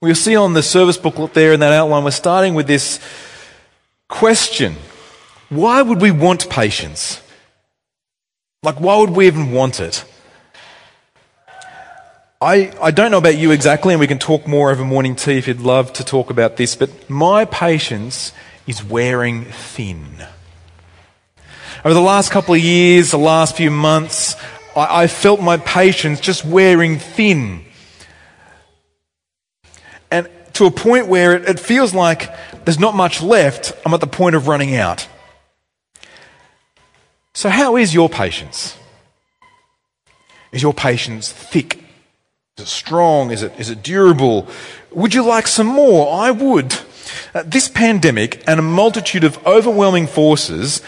We'll see on the service booklet there in that outline, we're starting with this question. Why would we want patience? Like, why would we even want it? I, I don't know about you exactly, and we can talk more over morning tea if you'd love to talk about this, but my patience is wearing thin. Over the last couple of years, the last few months, I, I felt my patience just wearing thin. To a point where it, it feels like there's not much left, I'm at the point of running out. So, how is your patience? Is your patience thick? Is it strong? Is it, is it durable? Would you like some more? I would. Uh, this pandemic and a multitude of overwhelming forces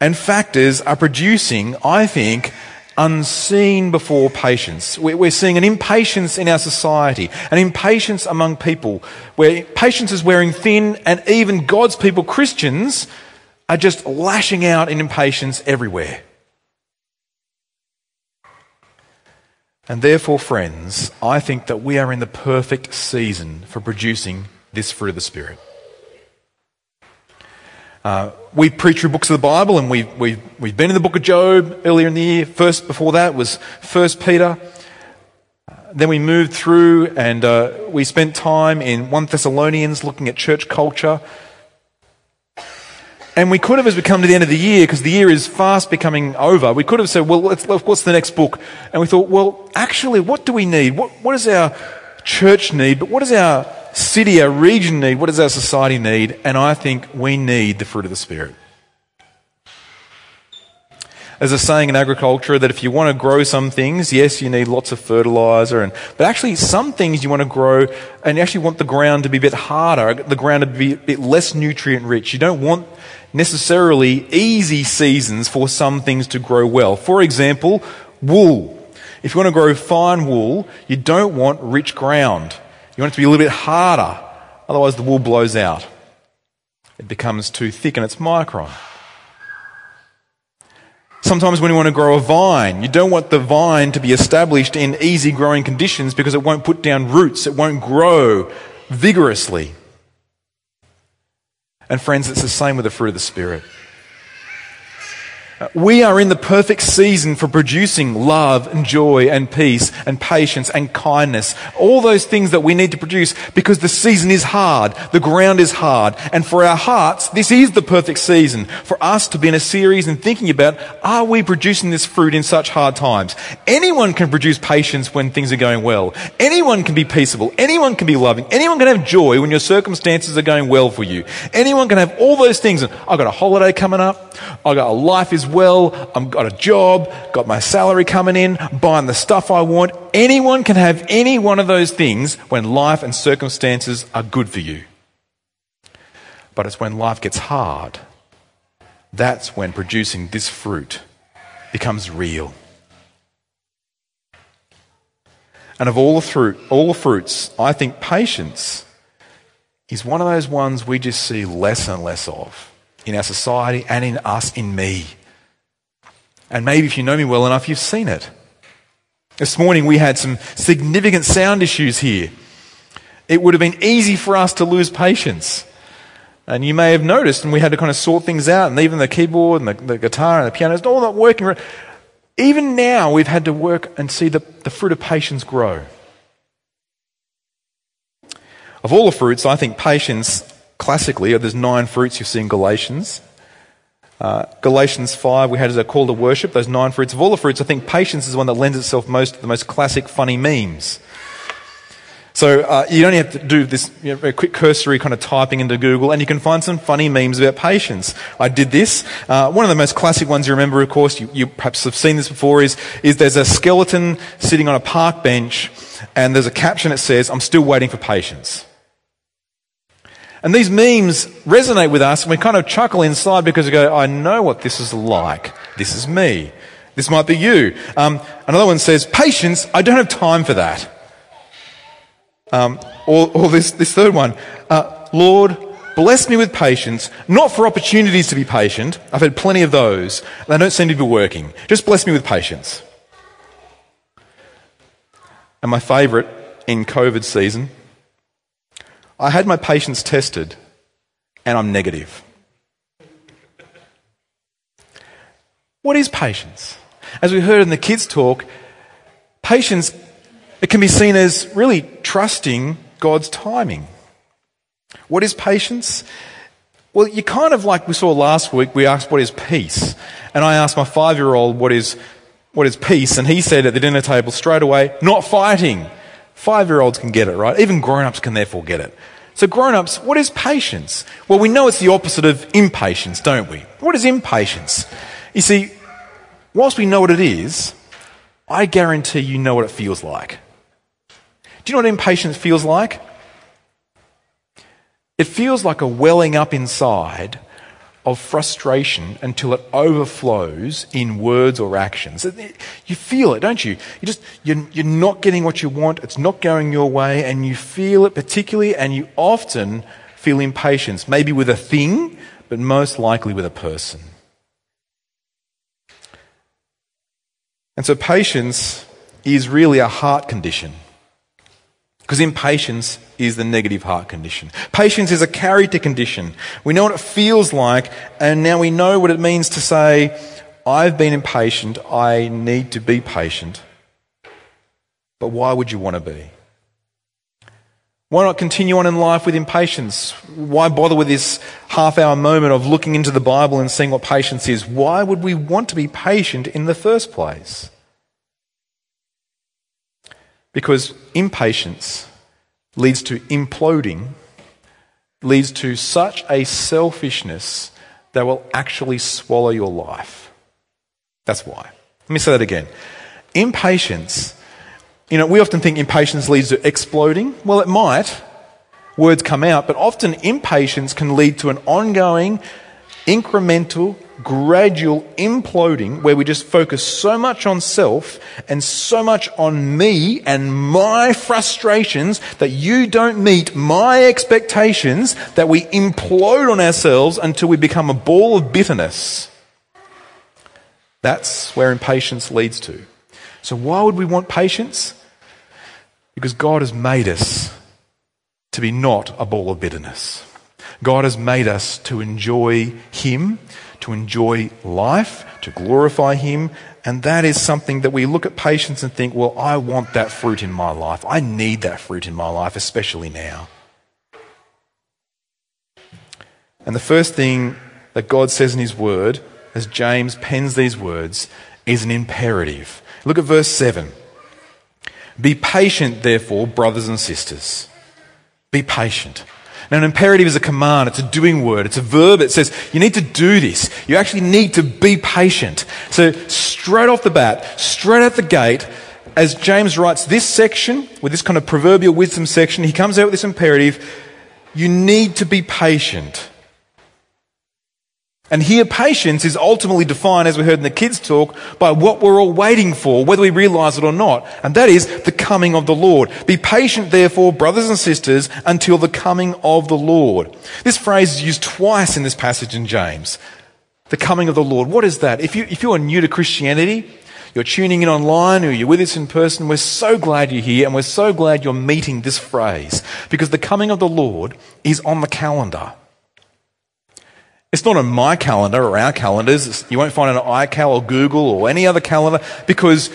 and factors are producing, I think, unseen before patience. We're seeing an impatience in our society, an impatience among people, where patience is wearing thin, and even God's people, Christians, are just lashing out in impatience everywhere. And therefore, friends, I think that we are in the perfect season for producing this fruit of the Spirit. Uh, we preach through books of the Bible, and we've, we've, we've been in the book of Job earlier in the year. First, before that was First Peter. Uh, then we moved through and uh, we spent time in 1 Thessalonians looking at church culture. And we could have, as we come to the end of the year, because the year is fast becoming over, we could have said, well, what's the next book? And we thought, well, actually, what do we need? What, what does our church need? But what does our city, our region need? What does our society need? And I think we need the fruit of the Spirit. There's a saying in agriculture that if you want to grow some things, yes, you need lots of fertilizer, and, but actually some things you want to grow and you actually want the ground to be a bit harder, the ground to be a bit less nutrient rich. You don't want necessarily easy seasons for some things to grow well. For example, wool. If you want to grow fine wool, you don't want rich ground. You want it to be a little bit harder, otherwise the wool blows out. It becomes too thick and it's micron. Sometimes when you want to grow a vine, you don't want the vine to be established in easy growing conditions because it won't put down roots, it won't grow vigorously. And friends, it's the same with the fruit of the Spirit. We are in the perfect season for producing love and joy and peace and patience and kindness. All those things that we need to produce because the season is hard. The ground is hard. And for our hearts, this is the perfect season for us to be in a series and thinking about, are we producing this fruit in such hard times? Anyone can produce patience when things are going well. Anyone can be peaceable. Anyone can be loving. Anyone can have joy when your circumstances are going well for you. Anyone can have all those things. I've got a holiday coming up. I've got a life is well, I've got a job, got my salary coming in, buying the stuff I want. Anyone can have any one of those things when life and circumstances are good for you. But it's when life gets hard, that's when producing this fruit becomes real. And of all the fruit, all the fruits, I think patience is one of those ones we just see less and less of in our society and in us, in me. And maybe if you know me well enough, you've seen it. This morning we had some significant sound issues here. It would have been easy for us to lose patience. And you may have noticed, and we had to kind of sort things out, and even the keyboard and the, the guitar and the piano, it's all not working. Even now, we've had to work and see the, the fruit of patience grow. Of all the fruits, I think patience classically, there's nine fruits you see in Galatians. Uh, Galatians 5, we had as a call to worship, those nine fruits. Of all the fruits, I think patience is the one that lends itself most to the most classic funny memes. So uh, you only have to do this you know, quick cursory kind of typing into Google, and you can find some funny memes about patience. I did this. Uh, one of the most classic ones you remember, of course, you, you, perhaps have seen this before, is, is there's a skeleton sitting on a park bench, and there's a caption that says, "I'm still waiting for patience." And these memes resonate with us and we kind of chuckle inside because we go, I know what this is like. This is me. This might be you. Um, another one says, patience, I don't have time for that. Um, or, or this, this third one, uh, Lord, bless me with patience, not for opportunities to be patient. I've had plenty of those. They don't seem to be working. Just bless me with patience. And my favourite in COVID season I had my patience tested and I'm negative. What is patience? As we heard in the kids' talk, patience it can be seen as really trusting God's timing. What is patience? Well, you kind of like we saw last week, we asked what is peace. And I asked my five year old what is, what is peace, and he said at the dinner table straight away, not fighting. Five year olds can get it, right? Even grown ups can therefore get it. So, grown ups, what is patience? Well, we know it's the opposite of impatience, don't we? What is impatience? You see, whilst we know what it is, I guarantee you know what it feels like. Do you know what impatience feels like? It feels like a welling up inside of frustration until it overflows in words or actions. You feel it, don't you? You just you're, you're not getting what you want. It's not going your way, and you feel it particularly, and you often feel impatience, maybe with a thing, but most likely with a person. And so, patience is really a heart condition. Because impatience is the negative heart condition. Patience is a character condition. We know what it feels like, and now we know what it means to say, I've been impatient, I need to be patient. But why would you want to be? Why not continue on in life with impatience? Why bother with this half hour moment of looking into the Bible and seeing what patience is? Why would we want to be patient in the first place? Because impatience leads to imploding, leads to such a selfishness that will actually swallow your life. That's why. Let me say that again. Impatience, you know, we often think impatience leads to exploding. Well, it might. Words come out, but often impatience can lead to an ongoing, incremental, gradual imploding where we just focus so much on self and so much on me and my frustrations that you don't meet my expectations that we implode on ourselves until we become a ball of bitterness. That's where impatience leads to. So, why would we want patience? Because God has made us to be not a ball of bitterness. God has made us to enjoy Him to enjoy life, to glorify Him. And that is something that we look at patience and think, well, I want that fruit in my life. I need that fruit in my life, especially now. And the first thing that God says in His Word, as James pens these words, is an imperative. Look at verse 7. Be patient, therefore, brothers and sisters. Be patient. Now, an imperative is a command, it's a doing word, it's a verb. It says you need to do this. You actually need to be patient. So, straight off the bat, straight out the gate, as James writes this section, with this kind of proverbial wisdom section, he comes out with this imperative you need to be patient. And here, patience is ultimately defined, as we heard in the kids' talk, by what we're all waiting for, whether we realize it or not. And that is the coming of the Lord. Be patient, therefore, brothers and sisters, until the coming of the Lord. This phrase is used twice in this passage in James. The coming of the Lord. What is that? If you, if you are new to Christianity, you're tuning in online or you're with us in person, we're so glad you're here and we're so glad you're meeting this phrase because the coming of the Lord is on the calendar. It's not on my calendar or our calendars. You won't find it on iCal or Google or any other calendar because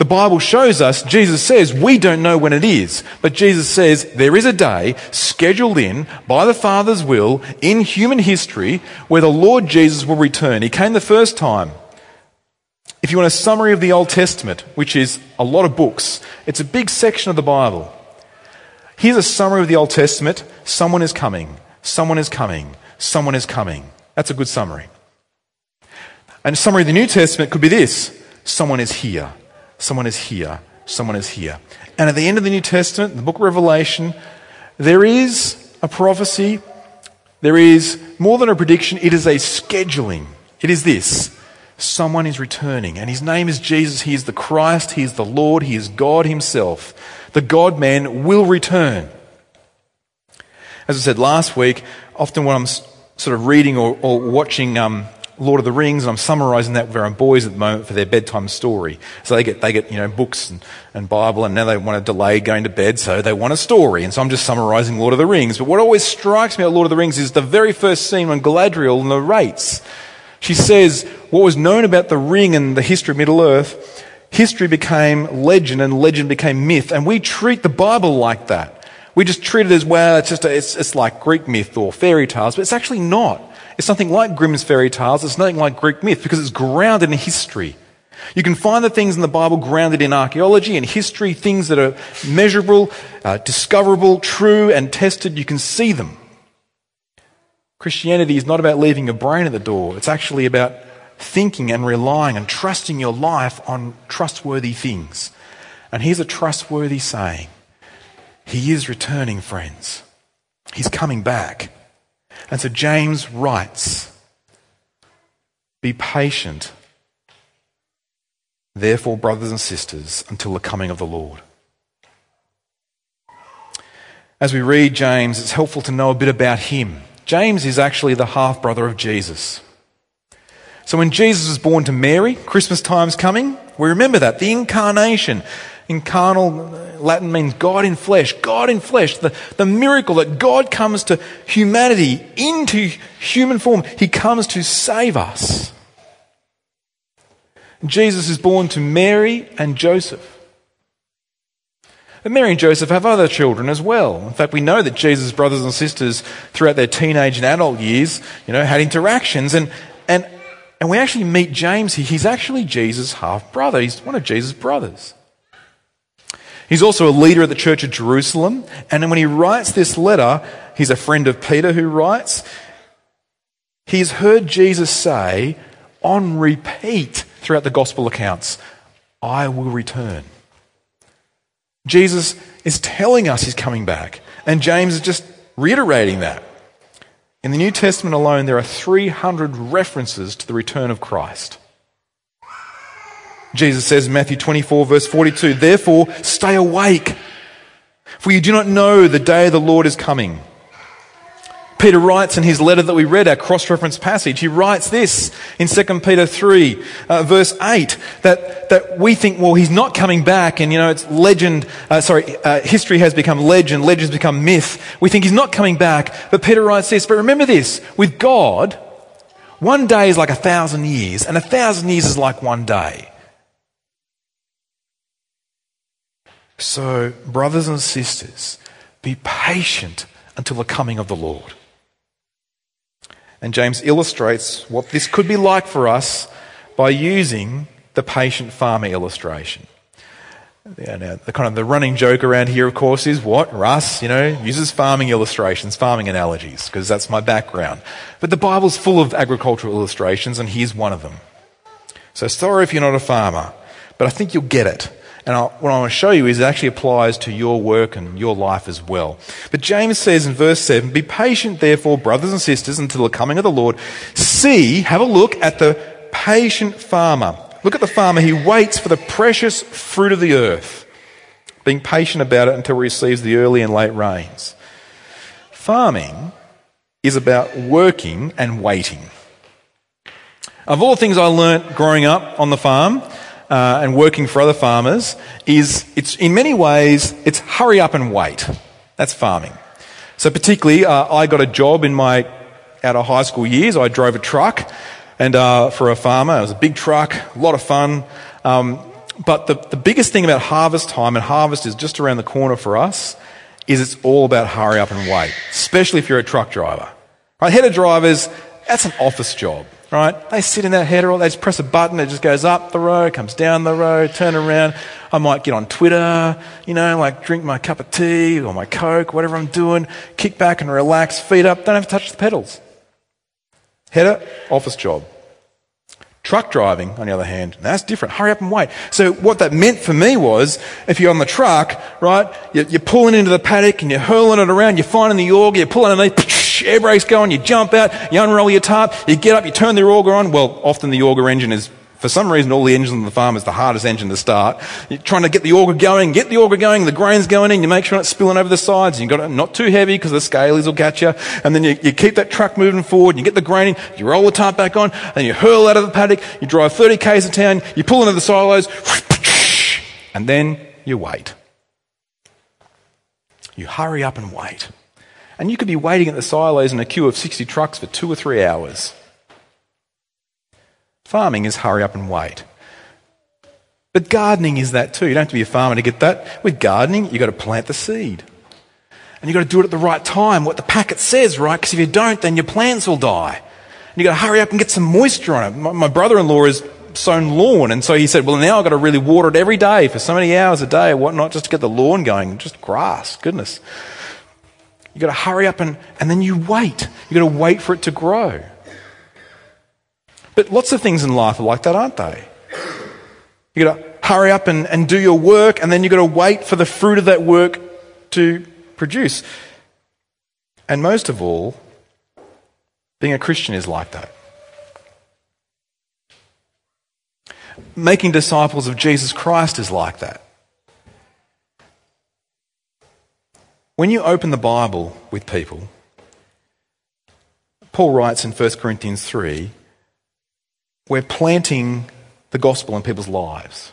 the Bible shows us, Jesus says, we don't know when it is. But Jesus says there is a day scheduled in by the Father's will in human history where the Lord Jesus will return. He came the first time. If you want a summary of the Old Testament, which is a lot of books, it's a big section of the Bible. Here's a summary of the Old Testament. Someone is coming. Someone is coming someone is coming. That's a good summary. And a summary of the New Testament could be this someone is here, someone is here, someone is here. And at the end of the New Testament, the book of Revelation, there is a prophecy, there is more than a prediction, it is a scheduling. It is this someone is returning, and his name is Jesus. He is the Christ, he is the Lord, he is God himself. The God man will return. As I said last week, often when I'm sort of reading or, or watching um, Lord of the Rings, and I'm summarising that with our boys at the moment for their bedtime story. So they get, they get you know, books and, and Bible, and now they want to delay going to bed, so they want a story. And so I'm just summarising Lord of the Rings. But what always strikes me about Lord of the Rings is the very first scene when Galadriel narrates. She says, what was known about the ring and the history of Middle Earth, history became legend and legend became myth. And we treat the Bible like that. We just treat it as, well, it's just, a, it's, it's like Greek myth or fairy tales, but it's actually not. It's nothing like Grimm's fairy tales. It's nothing like Greek myth because it's grounded in history. You can find the things in the Bible grounded in archaeology and history, things that are measurable, uh, discoverable, true, and tested. You can see them. Christianity is not about leaving your brain at the door. It's actually about thinking and relying and trusting your life on trustworthy things. And here's a trustworthy saying he is returning, friends. He's coming back. And so James writes Be patient, therefore, brothers and sisters, until the coming of the Lord. As we read James, it's helpful to know a bit about him. James is actually the half brother of Jesus. So when Jesus was born to Mary, Christmas time's coming, we remember that. The incarnation. Incarnal Latin means God in flesh. God in flesh. The, the miracle that God comes to humanity into human form. He comes to save us. Jesus is born to Mary and Joseph. But Mary and Joseph have other children as well. In fact, we know that Jesus' brothers and sisters throughout their teenage and adult years, you know, had interactions and, and, and we actually meet James here. He's actually Jesus' half brother. He's one of Jesus' brothers. He's also a leader at the church of Jerusalem. And when he writes this letter, he's a friend of Peter who writes, he's heard Jesus say on repeat throughout the gospel accounts, I will return. Jesus is telling us he's coming back. And James is just reiterating that. In the New Testament alone, there are 300 references to the return of Christ. Jesus says in Matthew 24, verse 42, Therefore, stay awake, for you do not know the day the Lord is coming. Peter writes in his letter that we read, our cross reference passage, he writes this in 2 Peter 3, uh, verse 8, that, that we think, well, he's not coming back, and you know, it's legend, uh, sorry, uh, history has become legend, legends become myth. We think he's not coming back, but Peter writes this, but remember this, with God, one day is like a thousand years, and a thousand years is like one day. So, brothers and sisters, be patient until the coming of the Lord. And James illustrates what this could be like for us by using the patient farmer illustration. Yeah, now, the kind of the running joke around here, of course, is what Russ, you know, uses farming illustrations, farming analogies, because that's my background. But the Bible's full of agricultural illustrations, and here's one of them. So sorry if you're not a farmer, but I think you'll get it. And I, what I want to show you is it actually applies to your work and your life as well. But James says in verse 7 Be patient, therefore, brothers and sisters, until the coming of the Lord. See, have a look at the patient farmer. Look at the farmer. He waits for the precious fruit of the earth, being patient about it until he receives the early and late rains. Farming is about working and waiting. Of all things I learnt growing up on the farm, uh, and working for other farmers is it's in many ways it's hurry up and wait. That's farming. So particularly, uh, I got a job in my out of high school years. I drove a truck, and uh, for a farmer, it was a big truck, a lot of fun. Um, but the, the biggest thing about harvest time, and harvest is just around the corner for us, is it's all about hurry up and wait, especially if you're a truck driver. Right, header drivers, that's an office job right? They sit in that header, all they just press a button, it just goes up the road, comes down the road, turn around. I might get on Twitter, you know, like drink my cup of tea or my Coke, whatever I'm doing, kick back and relax, feet up, don't have to touch the pedals. Header, office job. Truck driving, on the other hand, that's different. Hurry up and wait. So what that meant for me was, if you're on the truck, right, you're pulling into the paddock and you're hurling it around, you're finding the auger, you pull underneath, air brakes going, you jump out, you unroll your tarp, you get up, you turn the auger on. Well, often the auger engine is For some reason, all the engines on the farm is the hardest engine to start. You're trying to get the auger going, get the auger going, the grain's going in, you make sure it's spilling over the sides, you've got it not too heavy because the scalies will catch you, and then you, you keep that truck moving forward, you get the grain in, you roll the tarp back on, and you hurl out of the paddock, you drive 30 k's to town, you pull into the silos, and then you wait. You hurry up and wait. And you could be waiting at the silos in a queue of 60 trucks for two or three hours. Farming is hurry up and wait. But gardening is that too. You don't have to be a farmer to get that. With gardening, you've got to plant the seed. And you've got to do it at the right time, what the packet says, right? Because if you don't, then your plants will die. And you've got to hurry up and get some moisture on it. My, my brother in law is sown lawn, and so he said, Well, now I've got to really water it every day for so many hours a day whatnot just to get the lawn going. Just grass, goodness. You've got to hurry up and, and then you wait. You've got to wait for it to grow. But lots of things in life are like that, aren't they? You've got to hurry up and, and do your work, and then you've got to wait for the fruit of that work to produce. And most of all, being a Christian is like that. Making disciples of Jesus Christ is like that. When you open the Bible with people, Paul writes in 1 Corinthians 3 we're planting the gospel in people's lives.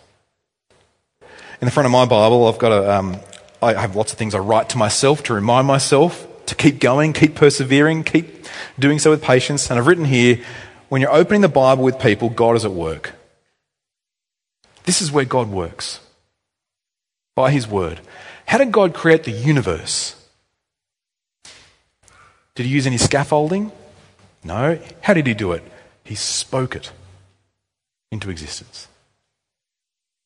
In the front of my Bible, I've got a, um, I have lots of things I write to myself to remind myself to keep going, keep persevering, keep doing so with patience. And I've written here when you're opening the Bible with people, God is at work. This is where God works by His Word. How did God create the universe? Did He use any scaffolding? No. How did He do it? He spoke it into existence.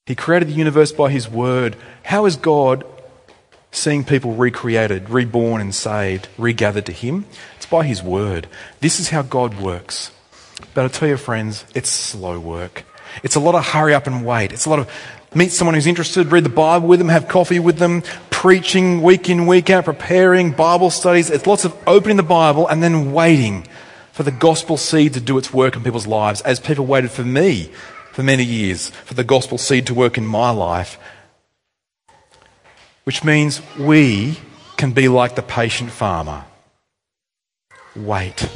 He created the universe by His Word. How is God seeing people recreated, reborn, and saved, regathered to Him? It's by His Word. This is how God works. But I tell you, friends, it's slow work. It's a lot of hurry up and wait. It's a lot of meet someone who's interested, read the Bible with them, have coffee with them, preaching week in, week out, preparing Bible studies. It's lots of opening the Bible and then waiting for the gospel seed to do its work in people's lives, as people waited for me for many years for the gospel seed to work in my life. Which means we can be like the patient farmer. Wait.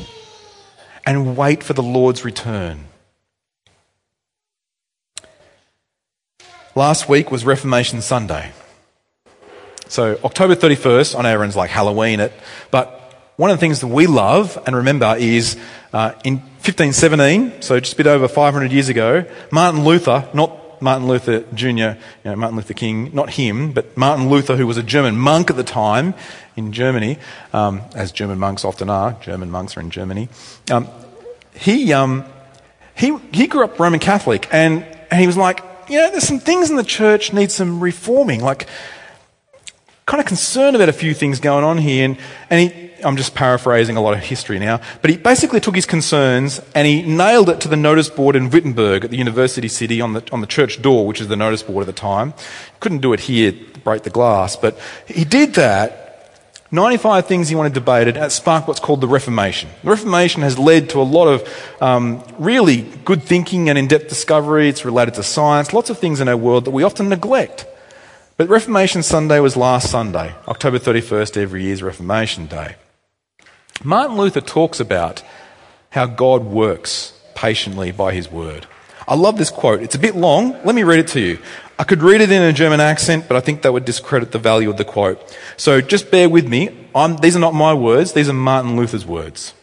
And wait for the Lord's return. Last week was Reformation Sunday. So October 31st, I know everyone's like Halloween it, but one of the things that we love and remember is uh, in 1517, so just a bit over 500 years ago, Martin Luther, not Martin Luther Jr., you know, Martin Luther King, not him, but Martin Luther, who was a German monk at the time in Germany, um, as German monks often are, German monks are in Germany. Um, he, um, he, he grew up Roman Catholic and, and he was like, you know, there's some things in the church need some reforming. Like, kind of concerned about a few things going on here. And, and he, I'm just paraphrasing a lot of history now, but he basically took his concerns and he nailed it to the notice board in Wittenberg at the university city on the, on the church door, which is the notice board at the time. Couldn't do it here, break the glass, but he did that. 95 things he wanted debated, and it sparked what's called the Reformation. The Reformation has led to a lot of um, really good thinking and in depth discovery. It's related to science, lots of things in our world that we often neglect. But Reformation Sunday was last Sunday, October 31st, every year's Reformation Day. Martin Luther talks about how God works patiently by his word. I love this quote. It's a bit long. Let me read it to you. I could read it in a German accent, but I think that would discredit the value of the quote. So just bear with me. I'm, these are not my words, these are Martin Luther's words.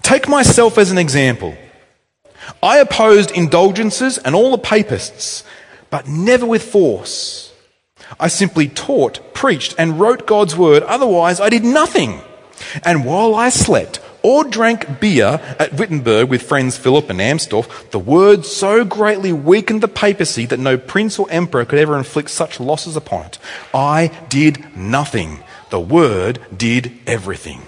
Take myself as an example. I opposed indulgences and all the papists, but never with force. I simply taught, preached, and wrote God's word. Otherwise, I did nothing. And while I slept or drank beer at Wittenberg with friends Philip and Amsdorf, the word so greatly weakened the papacy that no prince or emperor could ever inflict such losses upon it. I did nothing. The word did everything.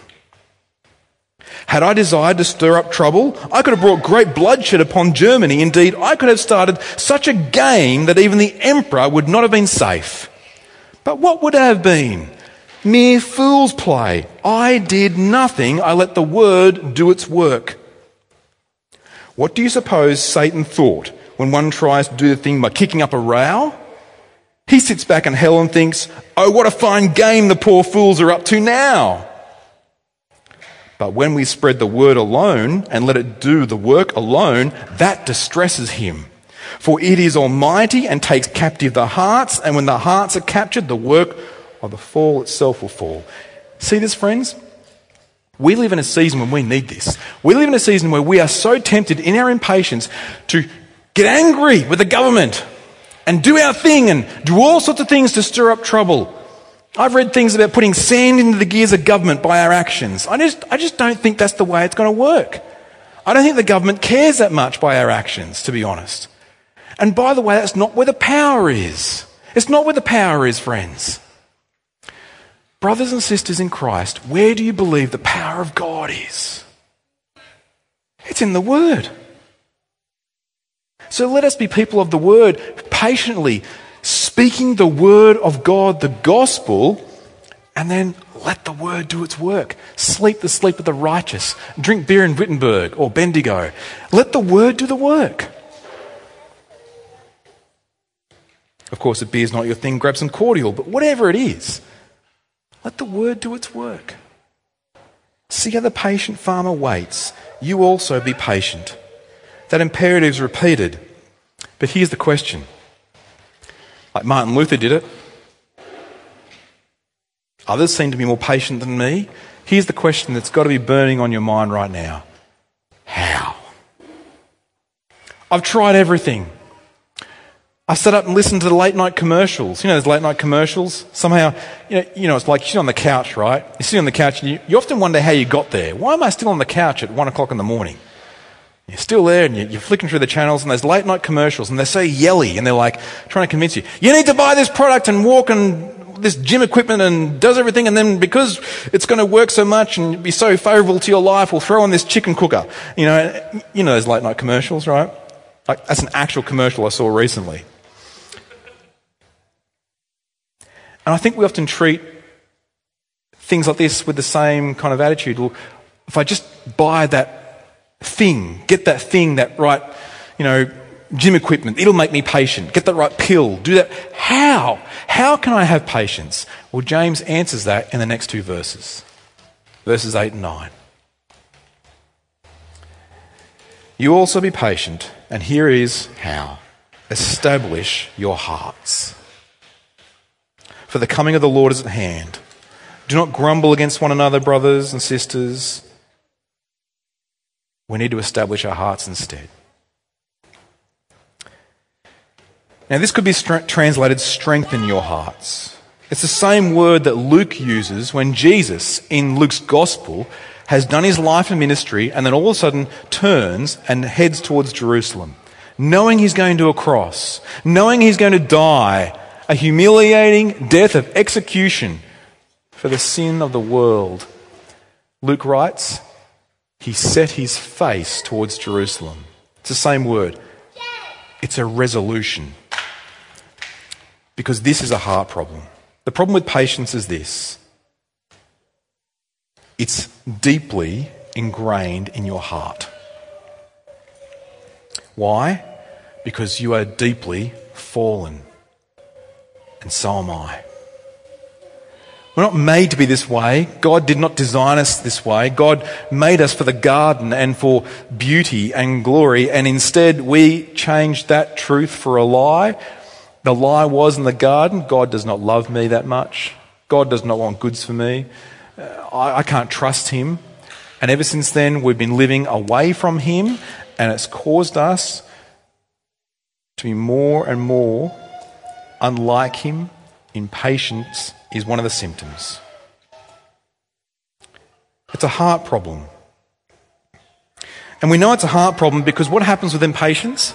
Had I desired to stir up trouble, I could have brought great bloodshed upon Germany. Indeed, I could have started such a game that even the emperor would not have been safe. But what would it have been? Mere fool's play. I did nothing. I let the word do its work. What do you suppose Satan thought when one tries to do the thing by kicking up a row? He sits back in hell and thinks, oh, what a fine game the poor fools are up to now. But when we spread the word alone and let it do the work alone, that distresses him. For it is almighty and takes captive the hearts, and when the hearts are captured, the work of the fall itself will fall. See this, friends? We live in a season when we need this. We live in a season where we are so tempted in our impatience to get angry with the government and do our thing and do all sorts of things to stir up trouble. I've read things about putting sand into the gears of government by our actions. I just, I just don't think that's the way it's going to work. I don't think the government cares that much by our actions, to be honest. And by the way, that's not where the power is. It's not where the power is, friends. Brothers and sisters in Christ, where do you believe the power of God is? It's in the Word. So let us be people of the Word, patiently speaking the Word of God, the gospel, and then let the Word do its work. Sleep the sleep of the righteous. Drink beer in Wittenberg or Bendigo. Let the Word do the work. Of course, if beer's not your thing, grab some cordial, but whatever it is, let the word do its work. See how the patient farmer waits. You also be patient. That imperative is repeated. But here's the question like Martin Luther did it. Others seem to be more patient than me. Here's the question that's got to be burning on your mind right now How? I've tried everything. I sat up and listened to the late night commercials. You know those late night commercials? Somehow, you know, you know it's like you sit on the couch, right? You sit on the couch and you, you often wonder how you got there. Why am I still on the couch at one o'clock in the morning? You're still there and you're flicking through the channels and there's late night commercials and they're so yelly and they're like trying to convince you, you need to buy this product and walk and this gym equipment and does everything and then because it's going to work so much and be so favorable to your life, we'll throw on this chicken cooker. You know, you know those late night commercials, right? Like, that's an actual commercial I saw recently. And I think we often treat things like this with the same kind of attitude. Well, if I just buy that thing, get that thing, that right, you know, gym equipment, it'll make me patient. Get that right pill, do that. How? How can I have patience? Well, James answers that in the next two verses, verses 8 and 9. You also be patient, and here is how. Establish your hearts for the coming of the Lord is at hand. Do not grumble against one another, brothers and sisters. We need to establish our hearts instead. Now, this could be translated strengthen your hearts. It's the same word that Luke uses when Jesus, in Luke's gospel, has done his life and ministry and then all of a sudden turns and heads towards Jerusalem, knowing he's going to a cross, knowing he's going to die a humiliating death of execution for the sin of the world. Luke writes, He set his face towards Jerusalem. It's the same word. It's a resolution. Because this is a heart problem. The problem with patience is this it's deeply ingrained in your heart. Why? Because you are deeply fallen and so am I. We're not made to be this way. God did not design us this way. God made us for the garden and for beauty and glory, and instead we changed that truth for a lie. The lie was in the garden God does not love me that much. God does not want goods for me. Uh, I, I can't trust Him. And ever since then, we've been living away from Him, and it's caused us to be more and more unlike him, impatience is one of the symptoms. It's a heart problem. And we know it's a heart problem because what happens with impatience?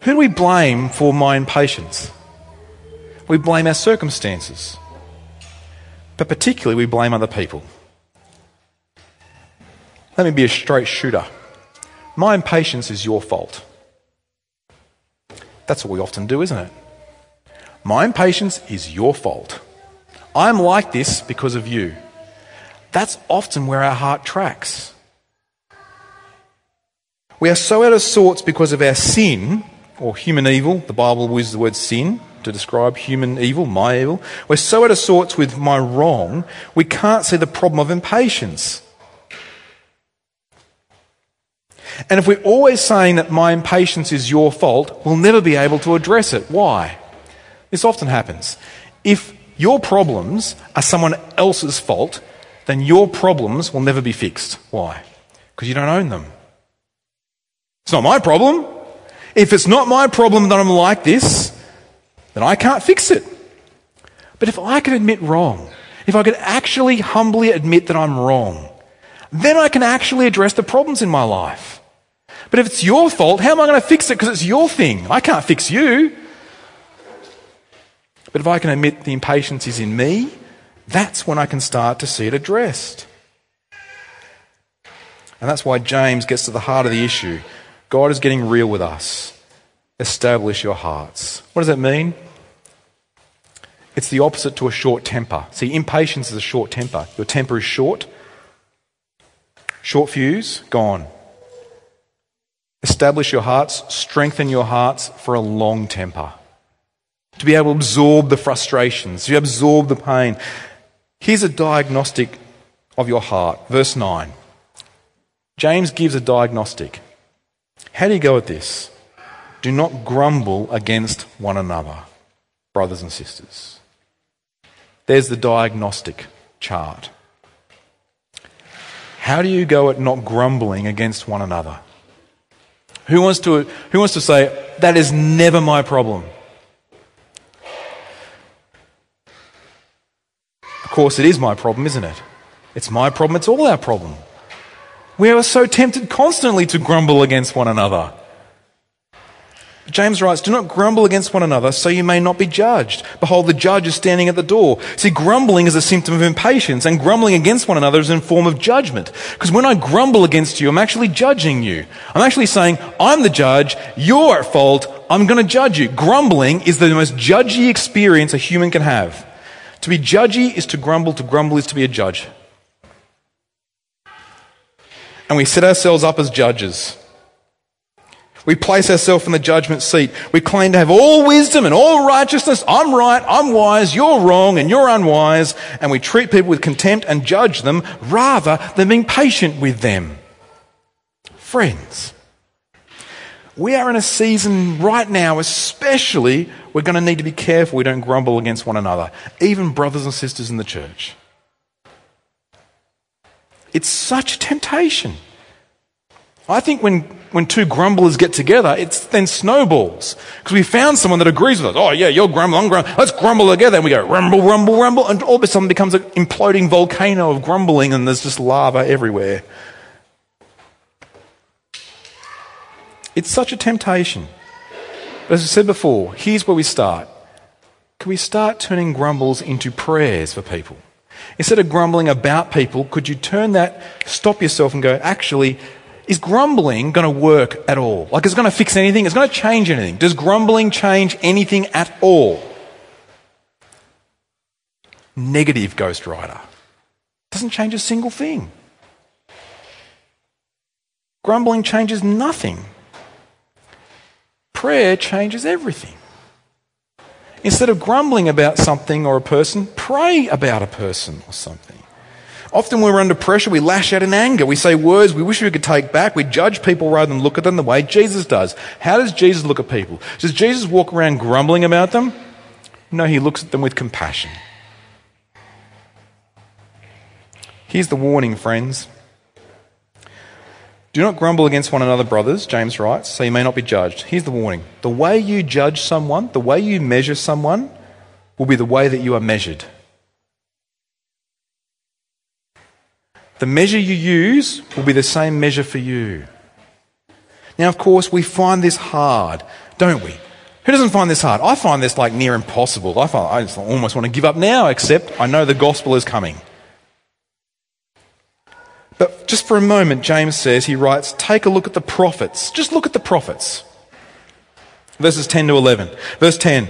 Who do we blame for my impatience? We blame our circumstances. But particularly, we blame other people. Let me be a straight shooter. My impatience is your fault. That's what we often do, isn't it? My impatience is your fault. I'm like this because of you. That's often where our heart tracks. We are so out of sorts because of our sin, or human evil. The Bible uses the word sin to describe human evil, my evil. We're so out of sorts with my wrong, we can't see the problem of impatience. And if we're always saying that my impatience is your fault, we'll never be able to address it. Why? This often happens. If your problems are someone else's fault, then your problems will never be fixed. Why? Because you don't own them. It's not my problem. If it's not my problem that I'm like this, then I can't fix it. But if I can admit wrong, if I could actually humbly admit that I'm wrong, then I can actually address the problems in my life. But if it's your fault, how am I going to fix it? Because it's your thing. I can't fix you. But if I can admit the impatience is in me, that's when I can start to see it addressed. And that's why James gets to the heart of the issue. God is getting real with us. Establish your hearts. What does that mean? It's the opposite to a short temper. See, impatience is a short temper. Your temper is short, short fuse, gone. Establish your hearts, strengthen your hearts for a long temper. To be able to absorb the frustrations, to absorb the pain. Here's a diagnostic of your heart. Verse 9. James gives a diagnostic. How do you go at this? Do not grumble against one another, brothers and sisters. There's the diagnostic chart. How do you go at not grumbling against one another? Who wants to, who wants to say, that is never my problem? Of course, it is my problem, isn't it? It's my problem, it's all our problem. We are so tempted constantly to grumble against one another. James writes, Do not grumble against one another, so you may not be judged. Behold, the judge is standing at the door. See, grumbling is a symptom of impatience, and grumbling against one another is a form of judgment. Because when I grumble against you, I'm actually judging you. I'm actually saying, I'm the judge, you're at fault, I'm going to judge you. Grumbling is the most judgy experience a human can have. To be judgy is to grumble, to grumble is to be a judge. And we set ourselves up as judges. We place ourselves in the judgment seat. We claim to have all wisdom and all righteousness. I'm right, I'm wise, you're wrong, and you're unwise. And we treat people with contempt and judge them rather than being patient with them. Friends, we are in a season right now, especially, we're going to need to be careful we don't grumble against one another, even brothers and sisters in the church. It's such a temptation. I think when, when two grumblers get together, it then snowballs. Because we found someone that agrees with us. Oh, yeah, you're grumbling, I'm grumbling. Let's grumble together. And we go rumble, rumble, rumble. And all of a sudden becomes an imploding volcano of grumbling and there's just lava everywhere. It's such a temptation. But as I said before, here's where we start. Can we start turning grumbles into prayers for people? Instead of grumbling about people, could you turn that, stop yourself and go, actually, is grumbling going to work at all? Like, is it going to fix anything? Is it going to change anything? Does grumbling change anything at all? Negative Ghost Rider. Doesn't change a single thing. Grumbling changes nothing. Prayer changes everything. Instead of grumbling about something or a person, pray about a person or something. Often when we're under pressure, we lash out in anger. We say words we wish we could take back. We judge people rather than look at them the way Jesus does. How does Jesus look at people? Does Jesus walk around grumbling about them? No, he looks at them with compassion. Here's the warning, friends. Do not grumble against one another, brothers, James writes, so you may not be judged. Here's the warning the way you judge someone, the way you measure someone, will be the way that you are measured. The measure you use will be the same measure for you. Now, of course, we find this hard, don't we? Who doesn't find this hard? I find this like near impossible. I, find, I almost want to give up now, except I know the gospel is coming. But just for a moment, James says, he writes, take a look at the prophets. Just look at the prophets. Verses 10 to 11. Verse 10.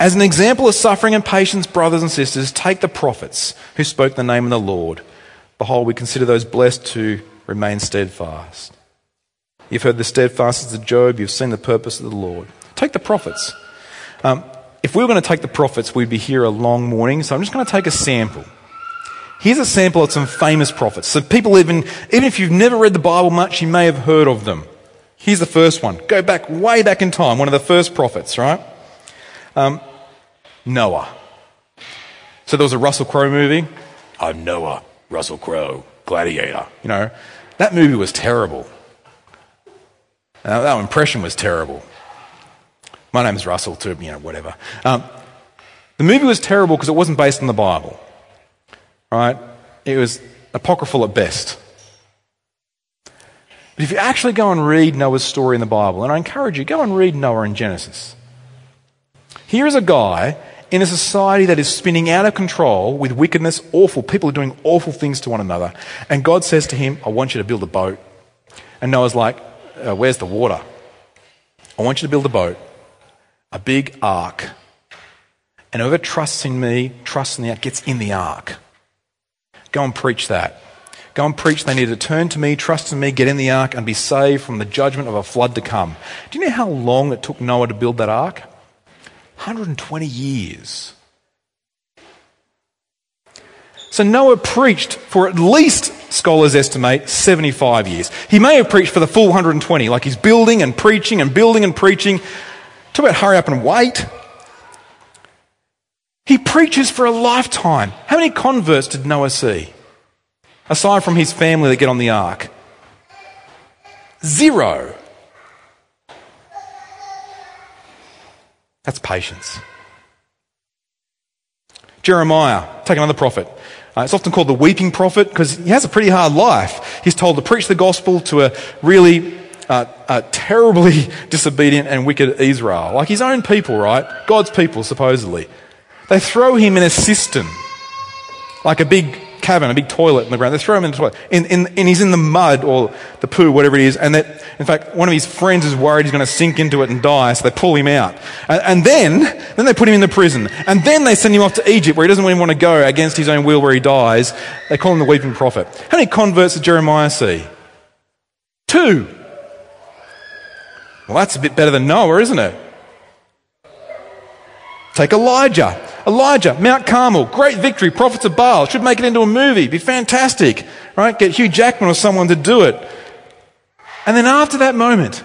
As an example of suffering and patience, brothers and sisters, take the prophets who spoke the name of the Lord. Behold, we consider those blessed to remain steadfast. You've heard the steadfastness of Job. You've seen the purpose of the Lord. Take the prophets. Um, if we were going to take the prophets, we'd be here a long morning, so I'm just going to take a sample. Here's a sample of some famous prophets. So people even, even if you've never read the Bible much, you may have heard of them. Here's the first one. Go back, way back in time, one of the first prophets, right? Um, Noah. So there was a Russell Crowe movie. I'm Noah, Russell Crowe, Gladiator. You know, that movie was terrible. Uh, that impression was terrible. My name's Russell, too, you know, whatever. Um, the movie was terrible because it wasn't based on the Bible right? It was apocryphal at best. But if you actually go and read Noah's story in the Bible, and I encourage you, go and read Noah in Genesis. Here is a guy in a society that is spinning out of control with wickedness, awful. People are doing awful things to one another. And God says to him, I want you to build a boat. And Noah's like, uh, Where's the water? I want you to build a boat, a big ark. And whoever trusts in me, trusts in the ark, gets in the ark. Go and preach that. Go and preach they need to turn to me, trust in me, get in the ark, and be saved from the judgment of a flood to come. Do you know how long it took Noah to build that ark? 120 years. So Noah preached for at least, scholars estimate, 75 years. He may have preached for the full 120, like he's building and preaching and building and preaching. Talk about hurry up and wait. He preaches for a lifetime. How many converts did Noah see? Aside from his family that get on the ark? Zero. That's patience. Jeremiah, take another prophet. Uh, it's often called the weeping prophet because he has a pretty hard life. He's told to preach the gospel to a really uh, terribly disobedient and wicked Israel, like his own people, right? God's people, supposedly. They throw him in a cistern, like a big cabin, a big toilet in the ground. They throw him in the toilet. In, in, and he's in the mud or the poo, whatever it is. And that, in fact, one of his friends is worried he's going to sink into it and die, so they pull him out. And, and then, then they put him in the prison. And then they send him off to Egypt, where he doesn't even want to go against his own will, where he dies. They call him the weeping prophet. How many converts did Jeremiah see? Two. Well, that's a bit better than Noah, isn't it? Take Elijah. Elijah, Mount Carmel, great victory, prophets of Baal, should make it into a movie, be fantastic, right? Get Hugh Jackman or someone to do it. And then after that moment,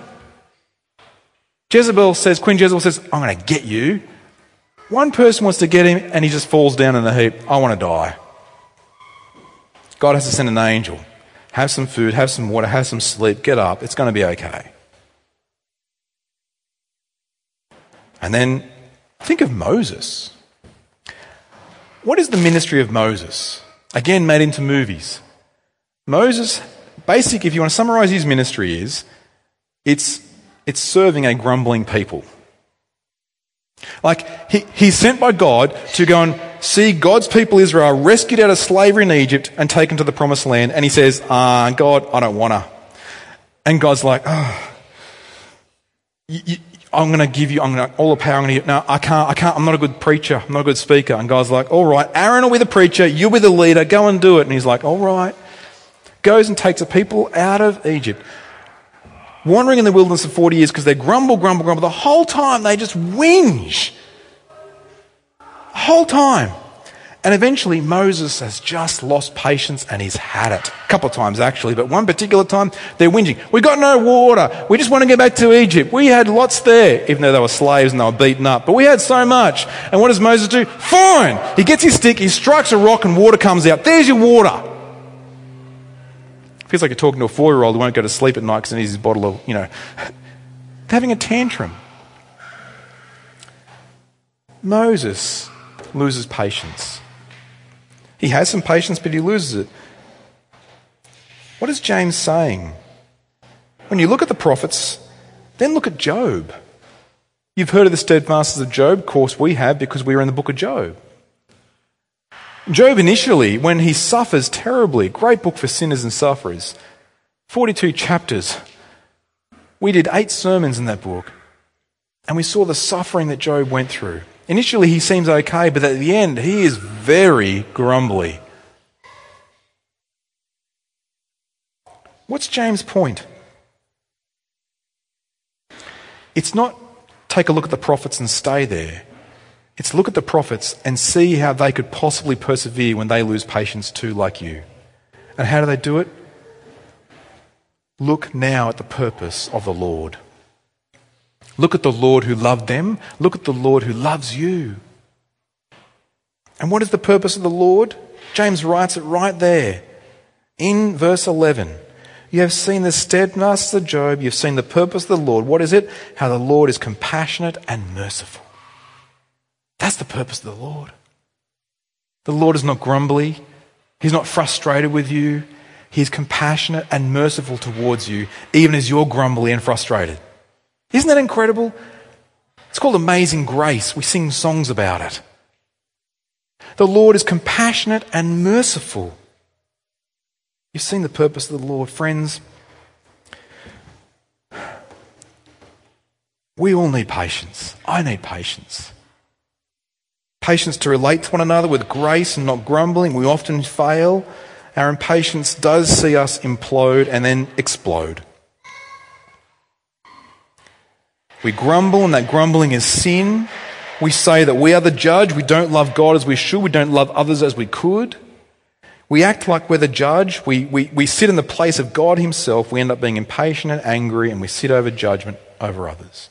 Jezebel says, Queen Jezebel says, I'm going to get you. One person wants to get him and he just falls down in the heap. I want to die. God has to send an angel. Have some food, have some water, have some sleep, get up. It's going to be okay. And then think of Moses. What is the ministry of Moses? Again, made into movies. Moses, basic, if you want to summarize his ministry, is it's, it's serving a grumbling people. Like, he, he's sent by God to go and see God's people Israel rescued out of slavery in Egypt and taken to the promised land. And he says, Ah, God, I don't want to. And God's like, Oh, I'm going to give you I'm gonna, all the power. I'm going to give. No, I can't. I can't. I'm not a good preacher. I'm not a good speaker. And God's like, all right, Aaron will be the preacher. You'll be the leader. Go and do it. And he's like, all right. Goes and takes the people out of Egypt. Wandering in the wilderness for 40 years because they grumble, grumble, grumble. The whole time they just whinge. The whole time. And eventually, Moses has just lost patience and he's had it. A couple of times, actually, but one particular time, they're whinging. We got no water. We just want to go back to Egypt. We had lots there, even though they were slaves and they were beaten up. But we had so much. And what does Moses do? Fine! He gets his stick, he strikes a rock, and water comes out. There's your water. Feels like you're talking to a four year old who won't go to sleep at night because he needs his bottle of, you know. They're having a tantrum. Moses loses patience. He has some patience, but he loses it. What is James saying? When you look at the prophets, then look at Job. You've heard of the steadfastness of Job. Of course, we have because we are in the book of Job. Job initially, when he suffers terribly, great book for sinners and sufferers, 42 chapters. We did eight sermons in that book, and we saw the suffering that Job went through. Initially, he seems okay, but at the end, he is very grumbly. What's James' point? It's not take a look at the prophets and stay there. It's look at the prophets and see how they could possibly persevere when they lose patience too, like you. And how do they do it? Look now at the purpose of the Lord. Look at the Lord who loved them. Look at the Lord who loves you. And what is the purpose of the Lord? James writes it right there in verse 11. You have seen the steadfastness of Job. You've seen the purpose of the Lord. What is it? How the Lord is compassionate and merciful. That's the purpose of the Lord. The Lord is not grumbly. He's not frustrated with you. He's compassionate and merciful towards you, even as you're grumbly and frustrated. Isn't that incredible? It's called Amazing Grace. We sing songs about it. The Lord is compassionate and merciful. You've seen the purpose of the Lord, friends. We all need patience. I need patience. Patience to relate to one another with grace and not grumbling. We often fail. Our impatience does see us implode and then explode. We grumble, and that grumbling is sin. We say that we are the judge. We don't love God as we should. We don't love others as we could. We act like we're the judge. We, we, we sit in the place of God Himself. We end up being impatient and angry, and we sit over judgment over others.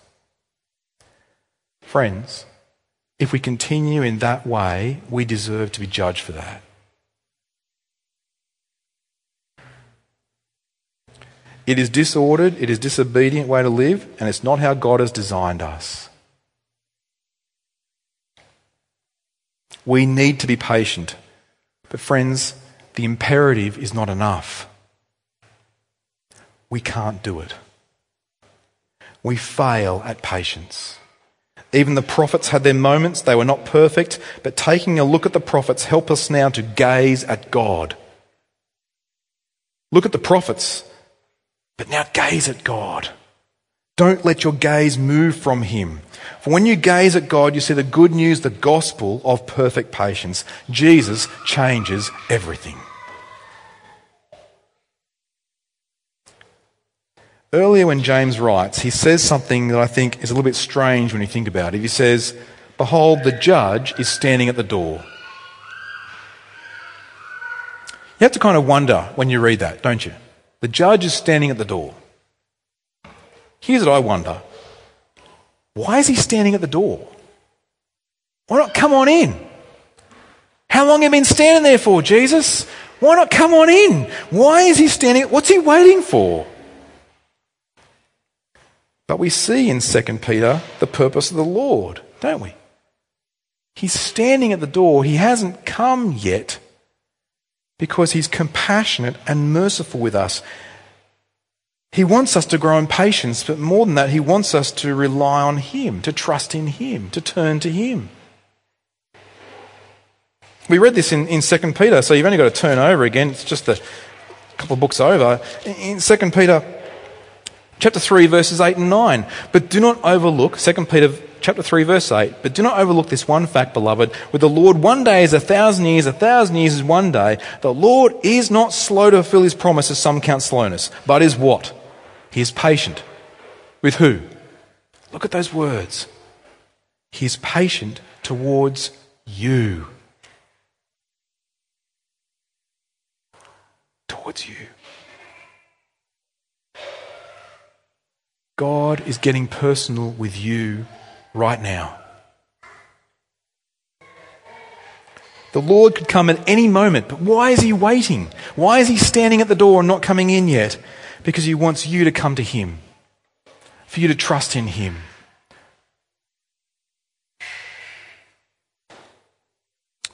Friends, if we continue in that way, we deserve to be judged for that. It is disordered, it is disobedient way to live, and it's not how God has designed us. We need to be patient. But, friends, the imperative is not enough. We can't do it. We fail at patience. Even the prophets had their moments. They were not perfect, but taking a look at the prophets help us now to gaze at God. Look at the prophets. But now gaze at God. Don't let your gaze move from Him. For when you gaze at God, you see the good news, the gospel of perfect patience. Jesus changes everything. Earlier, when James writes, he says something that I think is a little bit strange when you think about it. He says, Behold, the judge is standing at the door. You have to kind of wonder when you read that, don't you? The judge is standing at the door. Here's what I wonder why is he standing at the door? Why not come on in? How long have you been standing there for, Jesus? Why not come on in? Why is he standing? What's he waiting for? But we see in 2 Peter the purpose of the Lord, don't we? He's standing at the door. He hasn't come yet because he's compassionate and merciful with us. He wants us to grow in patience, but more than that, he wants us to rely on him, to trust in him, to turn to him. We read this in, in 2 Peter, so you've only got to turn over again. It's just a couple of books over. In 2 Peter chapter 3, verses 8 and 9. But do not overlook, 2 Peter chapter 3, verse 8. But do not overlook this one fact, beloved. With the Lord, one day is a thousand years, a thousand years is one day. The Lord is not slow to fulfill his promise, as some count slowness, but is what? He is patient. With who? Look at those words. He is patient towards you. Towards you. God is getting personal with you right now. The Lord could come at any moment, but why is He waiting? Why is He standing at the door and not coming in yet? Because He wants you to come to Him, for you to trust in Him.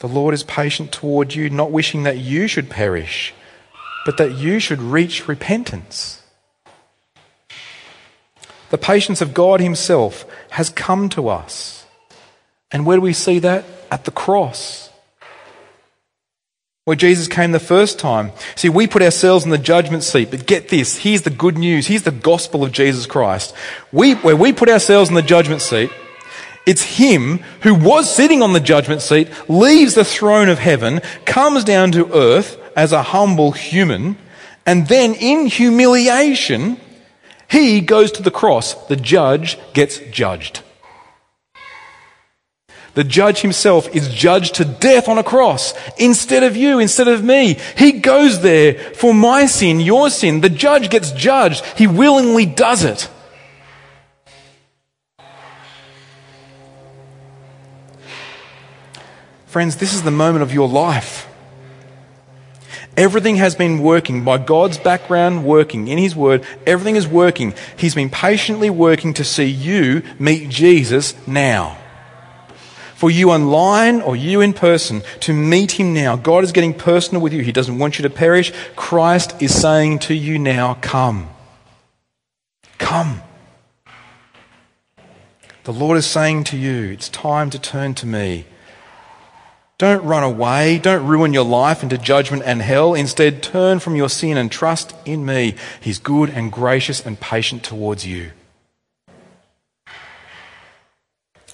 The Lord is patient toward you, not wishing that you should perish, but that you should reach repentance. The patience of God Himself has come to us. And where do we see that? At the cross. Where Jesus came the first time. See, we put ourselves in the judgment seat, but get this here's the good news, here's the gospel of Jesus Christ. We, where we put ourselves in the judgment seat, it's Him who was sitting on the judgment seat, leaves the throne of heaven, comes down to earth as a humble human, and then in humiliation, He goes to the cross. The judge gets judged. The judge himself is judged to death on a cross instead of you, instead of me. He goes there for my sin, your sin. The judge gets judged. He willingly does it. Friends, this is the moment of your life. Everything has been working by God's background, working in His Word. Everything is working. He's been patiently working to see you meet Jesus now for you online or you in person to meet him now. God is getting personal with you. He doesn't want you to perish. Christ is saying to you now, come. Come. The Lord is saying to you, it's time to turn to me. Don't run away. Don't ruin your life into judgment and hell. Instead, turn from your sin and trust in me. He's good and gracious and patient towards you.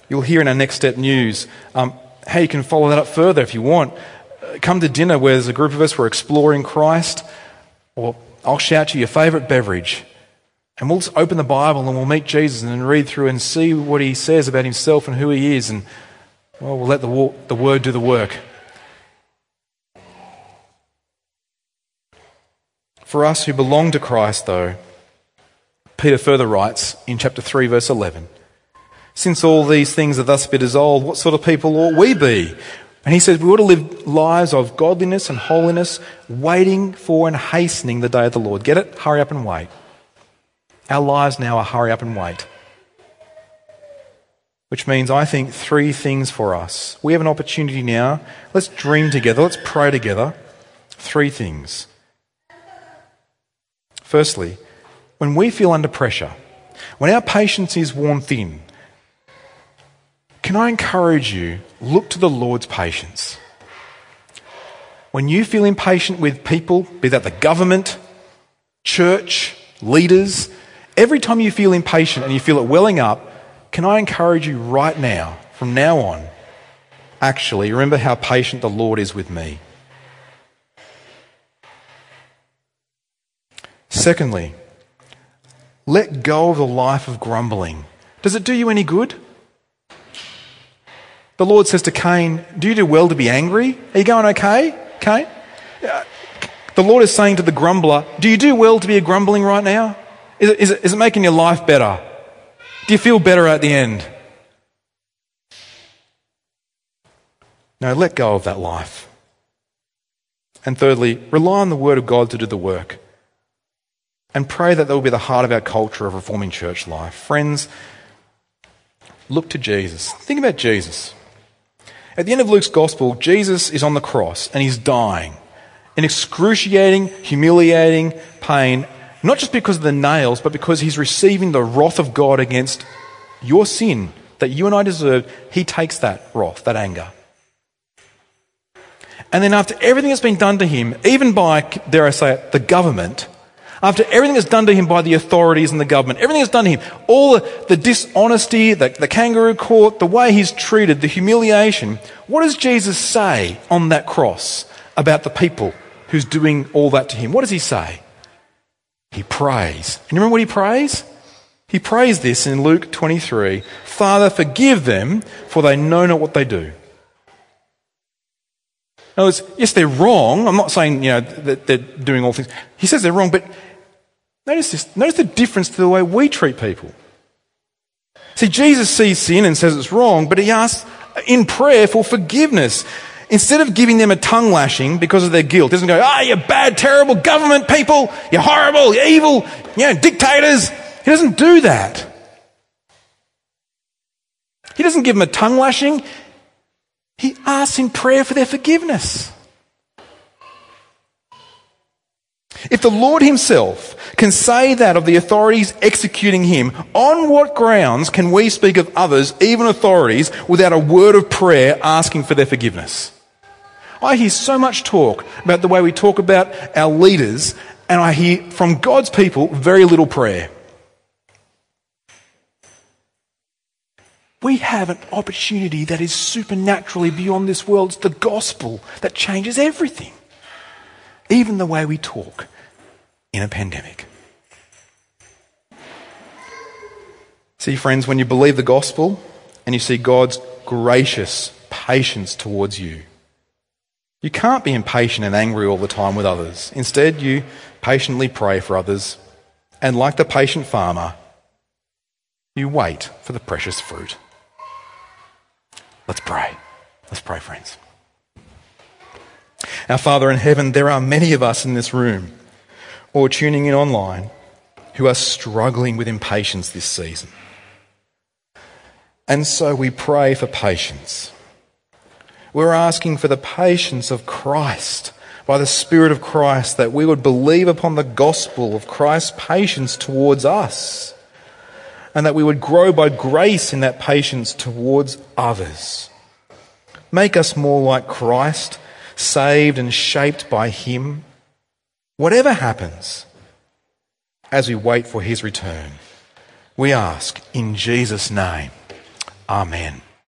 You'll hear in our next step news um, how you can follow that up further if you want. Uh, come to dinner where there's a group of us, we're exploring Christ, or I'll shout you your favourite beverage. And we'll just open the Bible and we'll meet Jesus and read through and see what he says about himself and who he is. And, well, we'll let the, the word do the work. For us who belong to Christ, though, Peter further writes in chapter 3, verse 11 since all these things are thus be dissolved, what sort of people ought we be? And he says we ought to live lives of godliness and holiness, waiting for and hastening the day of the Lord. Get it? Hurry up and wait. Our lives now are hurry up and wait. Which means, I think, three things for us. We have an opportunity now. Let's dream together. Let's pray together. Three things. Firstly, when we feel under pressure, when our patience is worn thin, can I encourage you, look to the Lord's patience. When you feel impatient with people, be that the government, church, leaders, every time you feel impatient and you feel it welling up, can I encourage you right now, from now on, actually remember how patient the Lord is with me? Secondly, let go of the life of grumbling. Does it do you any good? The Lord says to Cain, Do you do well to be angry? Are you going okay, Cain? The Lord is saying to the grumbler, Do you do well to be a grumbling right now? Is it, is it, is it making your life better? Do you feel better at the end? No, let go of that life. And thirdly, rely on the Word of God to do the work. And pray that that will be the heart of our culture of reforming church life. Friends, look to Jesus. Think about Jesus. At the end of Luke's gospel, Jesus is on the cross and he's dying in excruciating, humiliating pain, not just because of the nails, but because he's receiving the wrath of God against your sin that you and I deserved. He takes that wrath, that anger. And then after everything that's been done to him, even by, dare I say it, the government, after everything that's done to him by the authorities and the government, everything that's done to him, all the, the dishonesty, the, the kangaroo court, the way he's treated, the humiliation, what does Jesus say on that cross about the people who's doing all that to him? What does he say? He prays. And you remember what he prays? He prays this in Luke 23 Father, forgive them, for they know not what they do. In other words, yes, they're wrong. I'm not saying, you know, that they're doing all things. He says they're wrong, but Notice this. Notice the difference to the way we treat people. See, Jesus sees sin and says it's wrong, but he asks in prayer for forgiveness. Instead of giving them a tongue lashing because of their guilt, he doesn't go, ah, oh, you bad, terrible government people, you're horrible, you're evil, you know, dictators. He doesn't do that. He doesn't give them a tongue lashing. He asks in prayer for their forgiveness. If the Lord Himself can say that of the authorities executing Him, on what grounds can we speak of others, even authorities, without a word of prayer asking for their forgiveness? I hear so much talk about the way we talk about our leaders, and I hear from God's people very little prayer. We have an opportunity that is supernaturally beyond this world. It's the gospel that changes everything, even the way we talk in a pandemic. See, friends, when you believe the gospel and you see God's gracious patience towards you, you can't be impatient and angry all the time with others. Instead, you patiently pray for others, and like the patient farmer, you wait for the precious fruit. Let's pray. Let's pray, friends. Our Father in heaven, there are many of us in this room or tuning in online who are struggling with impatience this season. And so we pray for patience. We're asking for the patience of Christ by the Spirit of Christ that we would believe upon the gospel of Christ's patience towards us and that we would grow by grace in that patience towards others. Make us more like Christ, saved and shaped by Him. Whatever happens as we wait for His return, we ask in Jesus' name. Amen.